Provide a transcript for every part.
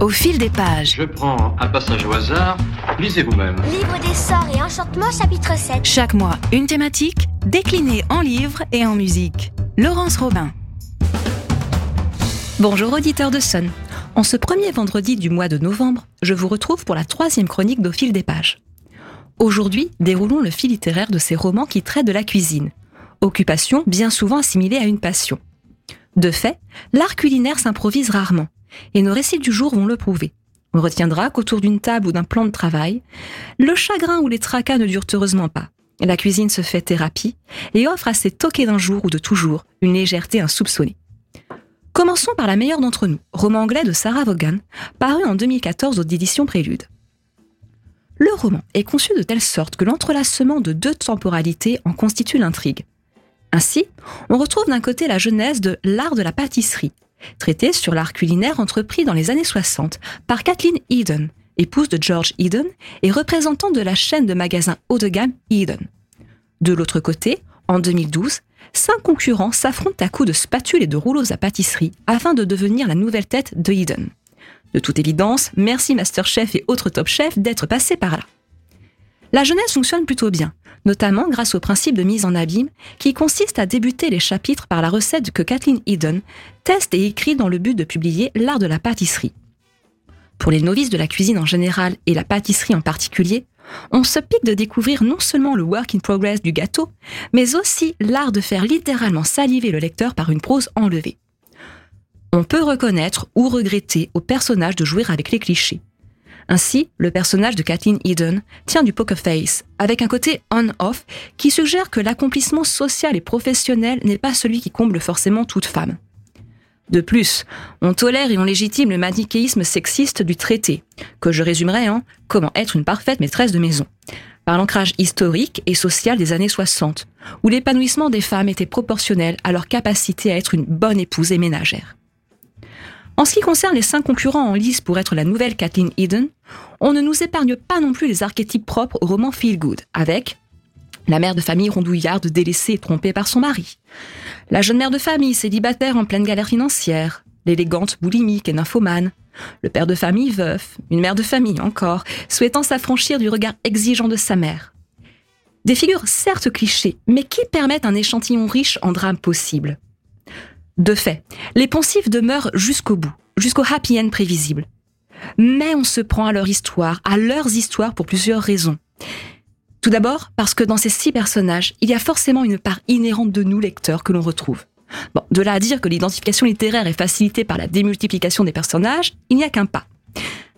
Au fil des pages. Je prends un passage au hasard. Lisez vous-même. Livre des sorts et enchantements, chapitre 7. Chaque mois, une thématique déclinée en livres et en musique. Laurence Robin. Bonjour auditeurs de Sun. En ce premier vendredi du mois de novembre, je vous retrouve pour la troisième chronique d'Au fil des pages. Aujourd'hui, déroulons le fil littéraire de ces romans qui traitent de la cuisine, occupation bien souvent assimilée à une passion. De fait, l'art culinaire s'improvise rarement, et nos récits du jour vont le prouver. On retiendra qu'autour d'une table ou d'un plan de travail, le chagrin ou les tracas ne durent heureusement pas. La cuisine se fait thérapie et offre à ces toqués d'un jour ou de toujours une légèreté insoupçonnée. Commençons par la meilleure d'entre nous, roman anglais de Sarah Vaughan, paru en 2014 aux éditions Prélude. Le roman est conçu de telle sorte que l'entrelacement de deux temporalités en constitue l'intrigue. Ainsi, on retrouve d'un côté la genèse de l'art de la pâtisserie, traité sur l'art culinaire entrepris dans les années 60 par Kathleen Eden, épouse de George Eden et représentant de la chaîne de magasins haut de gamme Eden. De l'autre côté, en 2012, cinq concurrents s'affrontent à coups de spatules et de rouleaux à pâtisserie afin de devenir la nouvelle tête de Eden. De toute évidence, merci Masterchef et autres top chefs d'être passés par là. La jeunesse fonctionne plutôt bien, notamment grâce au principe de mise en abîme qui consiste à débuter les chapitres par la recette que Kathleen Eden teste et écrit dans le but de publier l'art de la pâtisserie. Pour les novices de la cuisine en général et la pâtisserie en particulier, on se pique de découvrir non seulement le work in progress du gâteau, mais aussi l'art de faire littéralement saliver le lecteur par une prose enlevée. On peut reconnaître ou regretter au personnage de jouer avec les clichés. Ainsi, le personnage de Kathleen Eden tient du poker face, avec un côté on-off qui suggère que l'accomplissement social et professionnel n'est pas celui qui comble forcément toute femme. De plus, on tolère et on légitime le manichéisme sexiste du traité, que je résumerai en Comment être une parfaite maîtresse de maison, par l'ancrage historique et social des années 60, où l'épanouissement des femmes était proportionnel à leur capacité à être une bonne épouse et ménagère. En ce qui concerne les cinq concurrents en lice pour être la nouvelle Kathleen Eden, on ne nous épargne pas non plus les archétypes propres au roman Feel Good, avec la mère de famille rondouillarde délaissée et trompée par son mari, la jeune mère de famille célibataire en pleine galère financière, l'élégante boulimique et nymphomane, le père de famille veuf, une mère de famille encore, souhaitant s'affranchir du regard exigeant de sa mère. Des figures certes clichés, mais qui permettent un échantillon riche en drames possibles. De fait, les poncifs demeurent jusqu'au bout, jusqu'au happy end prévisible. Mais on se prend à leur histoire, à leurs histoires pour plusieurs raisons. Tout d'abord, parce que dans ces six personnages, il y a forcément une part inhérente de nous, lecteurs, que l'on retrouve. Bon, de là à dire que l'identification littéraire est facilitée par la démultiplication des personnages, il n'y a qu'un pas.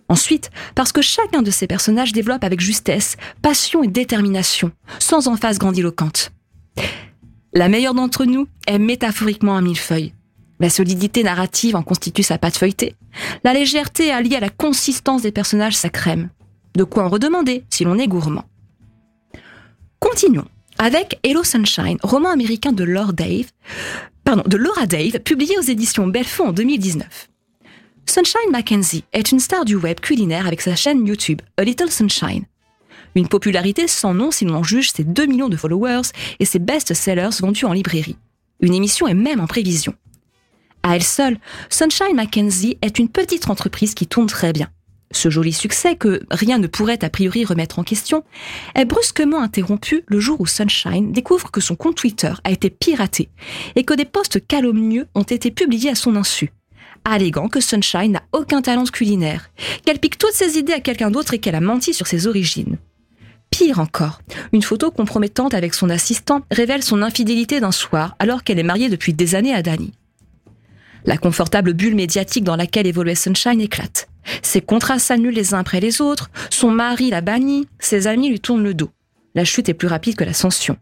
Ensuite, parce que chacun de ces personnages développe avec justesse, passion et détermination, sans emphase grandiloquente. La meilleure d'entre nous est métaphoriquement un millefeuille. La solidité narrative en constitue sa pâte feuilletée. La légèreté alliée à la consistance des personnages sa crème. De quoi en redemander si l'on est gourmand. Continuons avec Hello Sunshine, roman américain de Laura Dave, pardon, de Laura Dave, publié aux éditions Belfond en 2019. Sunshine Mackenzie est une star du web culinaire avec sa chaîne YouTube A Little Sunshine. Une popularité sans nom si l'on en juge ses 2 millions de followers et ses best-sellers vendus en librairie. Une émission est même en prévision. À elle seule, Sunshine Mackenzie est une petite entreprise qui tourne très bien. Ce joli succès, que rien ne pourrait a priori remettre en question, est brusquement interrompu le jour où Sunshine découvre que son compte Twitter a été piraté et que des posts calomnieux ont été publiés à son insu, alléguant que Sunshine n'a aucun talent culinaire, qu'elle pique toutes ses idées à quelqu'un d'autre et qu'elle a menti sur ses origines. Pire encore, une photo compromettante avec son assistant révèle son infidélité d'un soir alors qu'elle est mariée depuis des années à Danny. La confortable bulle médiatique dans laquelle évoluait Sunshine éclate. Ses contrats s'annulent les uns après les autres, son mari la bannit, ses amis lui tournent le dos. La chute est plus rapide que l'ascension.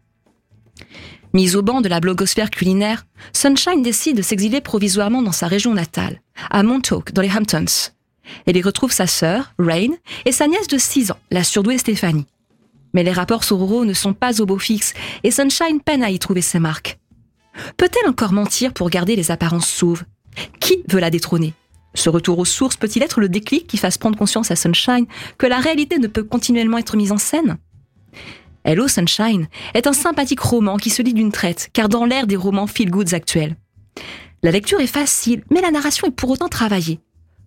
Mise au banc de la blogosphère culinaire, Sunshine décide de s'exiler provisoirement dans sa région natale, à Montauk, dans les Hamptons. Elle y retrouve sa sœur, Rain, et sa nièce de 6 ans, la surdouée Stéphanie. Mais les rapports sororaux ne sont pas au beau fixe, et Sunshine peine à y trouver ses marques. Peut-elle encore mentir pour garder les apparences sauves? Qui veut la détrôner? Ce retour aux sources peut-il être le déclic qui fasse prendre conscience à Sunshine que la réalité ne peut continuellement être mise en scène? Hello Sunshine est un sympathique roman qui se lit d'une traite, car dans l'ère des romans feel-goods actuels. La lecture est facile, mais la narration est pour autant travaillée.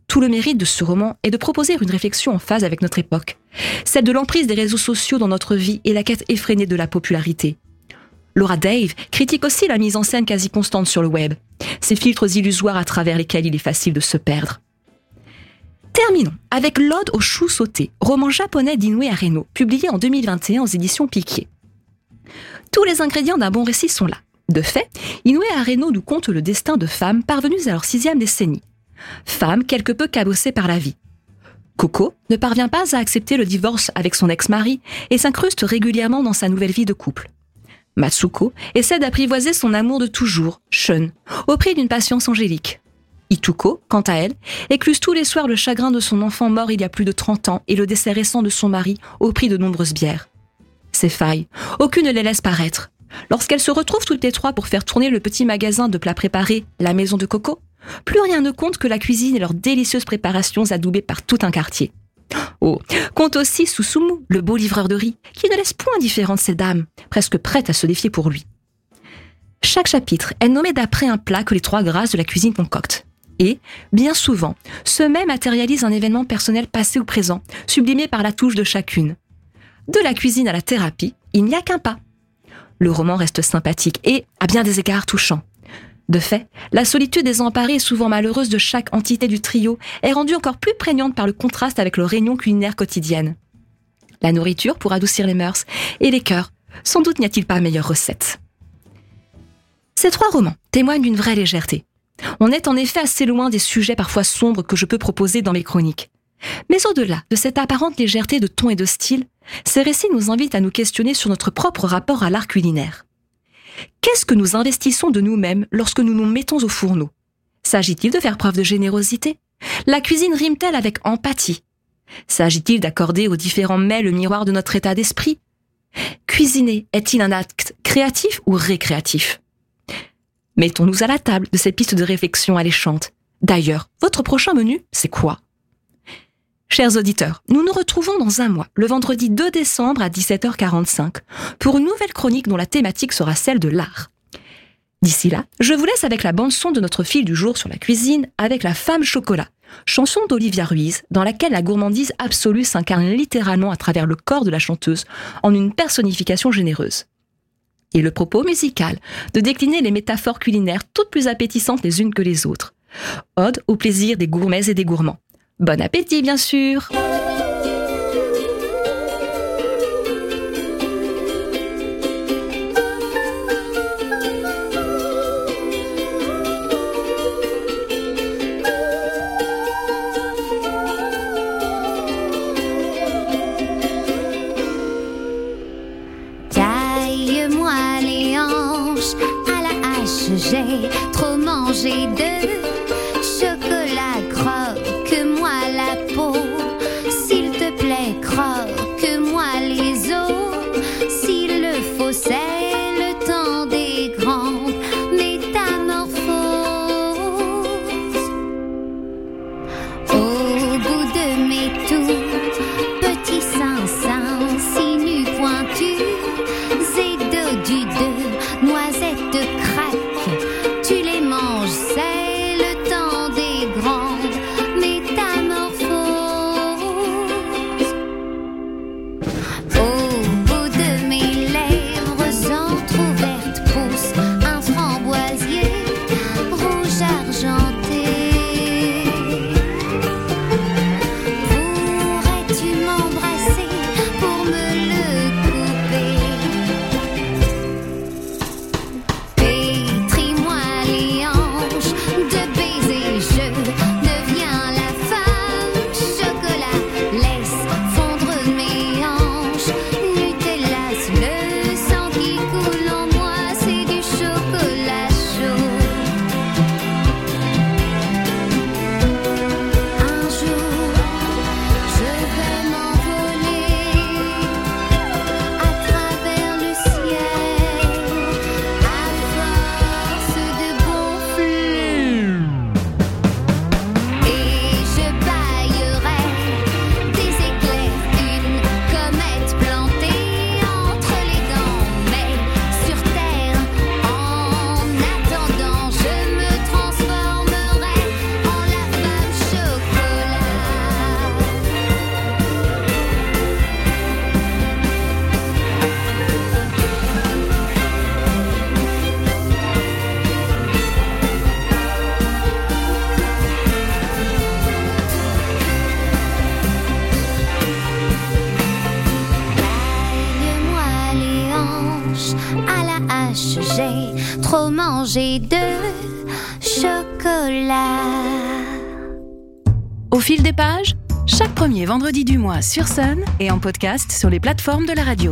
Tout le mérite de ce roman est de proposer une réflexion en phase avec notre époque, celle de l'emprise des réseaux sociaux dans notre vie et la quête effrénée de la popularité. Laura Dave critique aussi la mise en scène quasi constante sur le web, ces filtres illusoires à travers lesquels il est facile de se perdre. Terminons avec L'Ode aux choux sautés, roman japonais d'Inoue Areno, publié en 2021 aux éditions Piquier. Tous les ingrédients d'un bon récit sont là. De fait, Inoue Areno nous conte le destin de femmes parvenues à leur sixième décennie. Femmes quelque peu cabossées par la vie. Coco ne parvient pas à accepter le divorce avec son ex-mari et s'incruste régulièrement dans sa nouvelle vie de couple. Matsuko essaie d'apprivoiser son amour de toujours, Shun, au prix d'une patience angélique. Ituko, quant à elle, écluse tous les soirs le chagrin de son enfant mort il y a plus de 30 ans et le décès récent de son mari au prix de nombreuses bières. Ces failles, aucune ne les laisse paraître. Lorsqu'elles se retrouvent toutes les trois pour faire tourner le petit magasin de plats préparés, la maison de Coco, plus rien ne compte que la cuisine et leurs délicieuses préparations adoubées par tout un quartier. Oh, compte aussi Susumu, le beau livreur de riz, qui ne laisse point indifférente ces dames, presque prêtes à se défier pour lui. Chaque chapitre est nommé d'après un plat que les trois grâces de la cuisine concoctent. Et, bien souvent, ce même matérialise un événement personnel passé ou présent, sublimé par la touche de chacune. De la cuisine à la thérapie, il n'y a qu'un pas. Le roman reste sympathique et, à bien des égards, touchant. De fait, la solitude désemparée et souvent malheureuse de chaque entité du trio est rendue encore plus prégnante par le contraste avec leur réunion culinaire quotidienne. La nourriture pour adoucir les mœurs et les cœurs, sans doute n'y a-t-il pas meilleure recette. Ces trois romans témoignent d'une vraie légèreté. On est en effet assez loin des sujets parfois sombres que je peux proposer dans mes chroniques. Mais au-delà de cette apparente légèreté de ton et de style, ces récits nous invitent à nous questionner sur notre propre rapport à l'art culinaire. Qu'est-ce que nous investissons de nous-mêmes lorsque nous nous mettons au fourneau? S'agit-il de faire preuve de générosité? La cuisine rime-t-elle avec empathie? S'agit-il d'accorder aux différents mets le miroir de notre état d'esprit? Cuisiner est-il un acte créatif ou récréatif? Mettons-nous à la table de cette piste de réflexion alléchante. D'ailleurs, votre prochain menu, c'est quoi? Chers auditeurs, nous nous retrouvons dans un mois, le vendredi 2 décembre à 17h45, pour une nouvelle chronique dont la thématique sera celle de l'art. D'ici là, je vous laisse avec la bande-son de notre fil du jour sur la cuisine avec La femme chocolat, chanson d'Olivia Ruiz, dans laquelle la gourmandise absolue s'incarne littéralement à travers le corps de la chanteuse en une personnification généreuse. Et le propos musical, de décliner les métaphores culinaires toutes plus appétissantes les unes que les autres. Ode au plaisir des gourmets et des gourmands. Bon appétit, bien sûr! J'ai trop mangé de chocolat. Au fil des pages, chaque premier vendredi du mois sur Sun et en podcast sur les plateformes de la radio.